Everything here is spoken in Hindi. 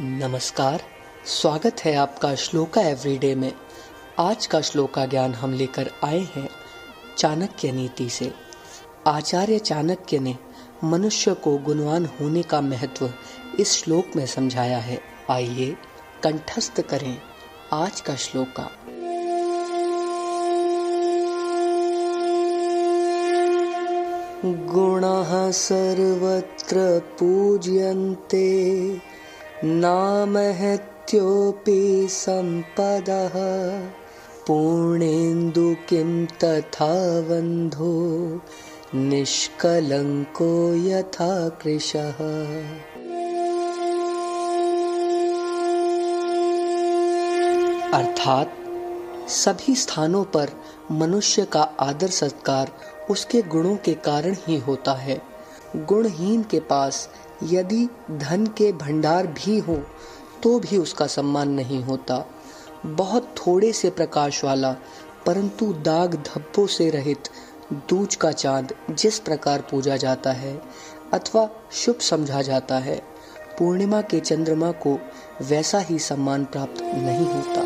नमस्कार, स्वागत है आपका श्लोका एवरीडे में। आज का श्लोका ज्ञान हम लेकर आए हैं चाणक्य नीति से। आचार्य चाणक्य ने मनुष्य को गुणवान होने का महत्व इस श्लोक में समझाया है। आइए कंठस्थ करें आज का श्लोका। गुणः सर्वत्र पूज्यन्ते। नामहत्योऽपि सम्पदः पूर्णेन्दु किं तथा बन्धो निष्कलङ्को यथा कृशः। अर्थात सभी स्थानों पर मनुष्य का आदर सत्कार उसके गुणों के कारण ही होता है। गुणहीन के पास यदि धन के भंडार भी हो तो भी उसका सम्मान नहीं होता। बहुत थोड़े से प्रकाश वाला, परंतु दाग धब्बों से रहित दूज का चाँद जिस प्रकार पूजा जाता है अथवा शुभ समझा जाता है, पूर्णिमा के चंद्रमा को वैसा ही सम्मान प्राप्त नहीं होता।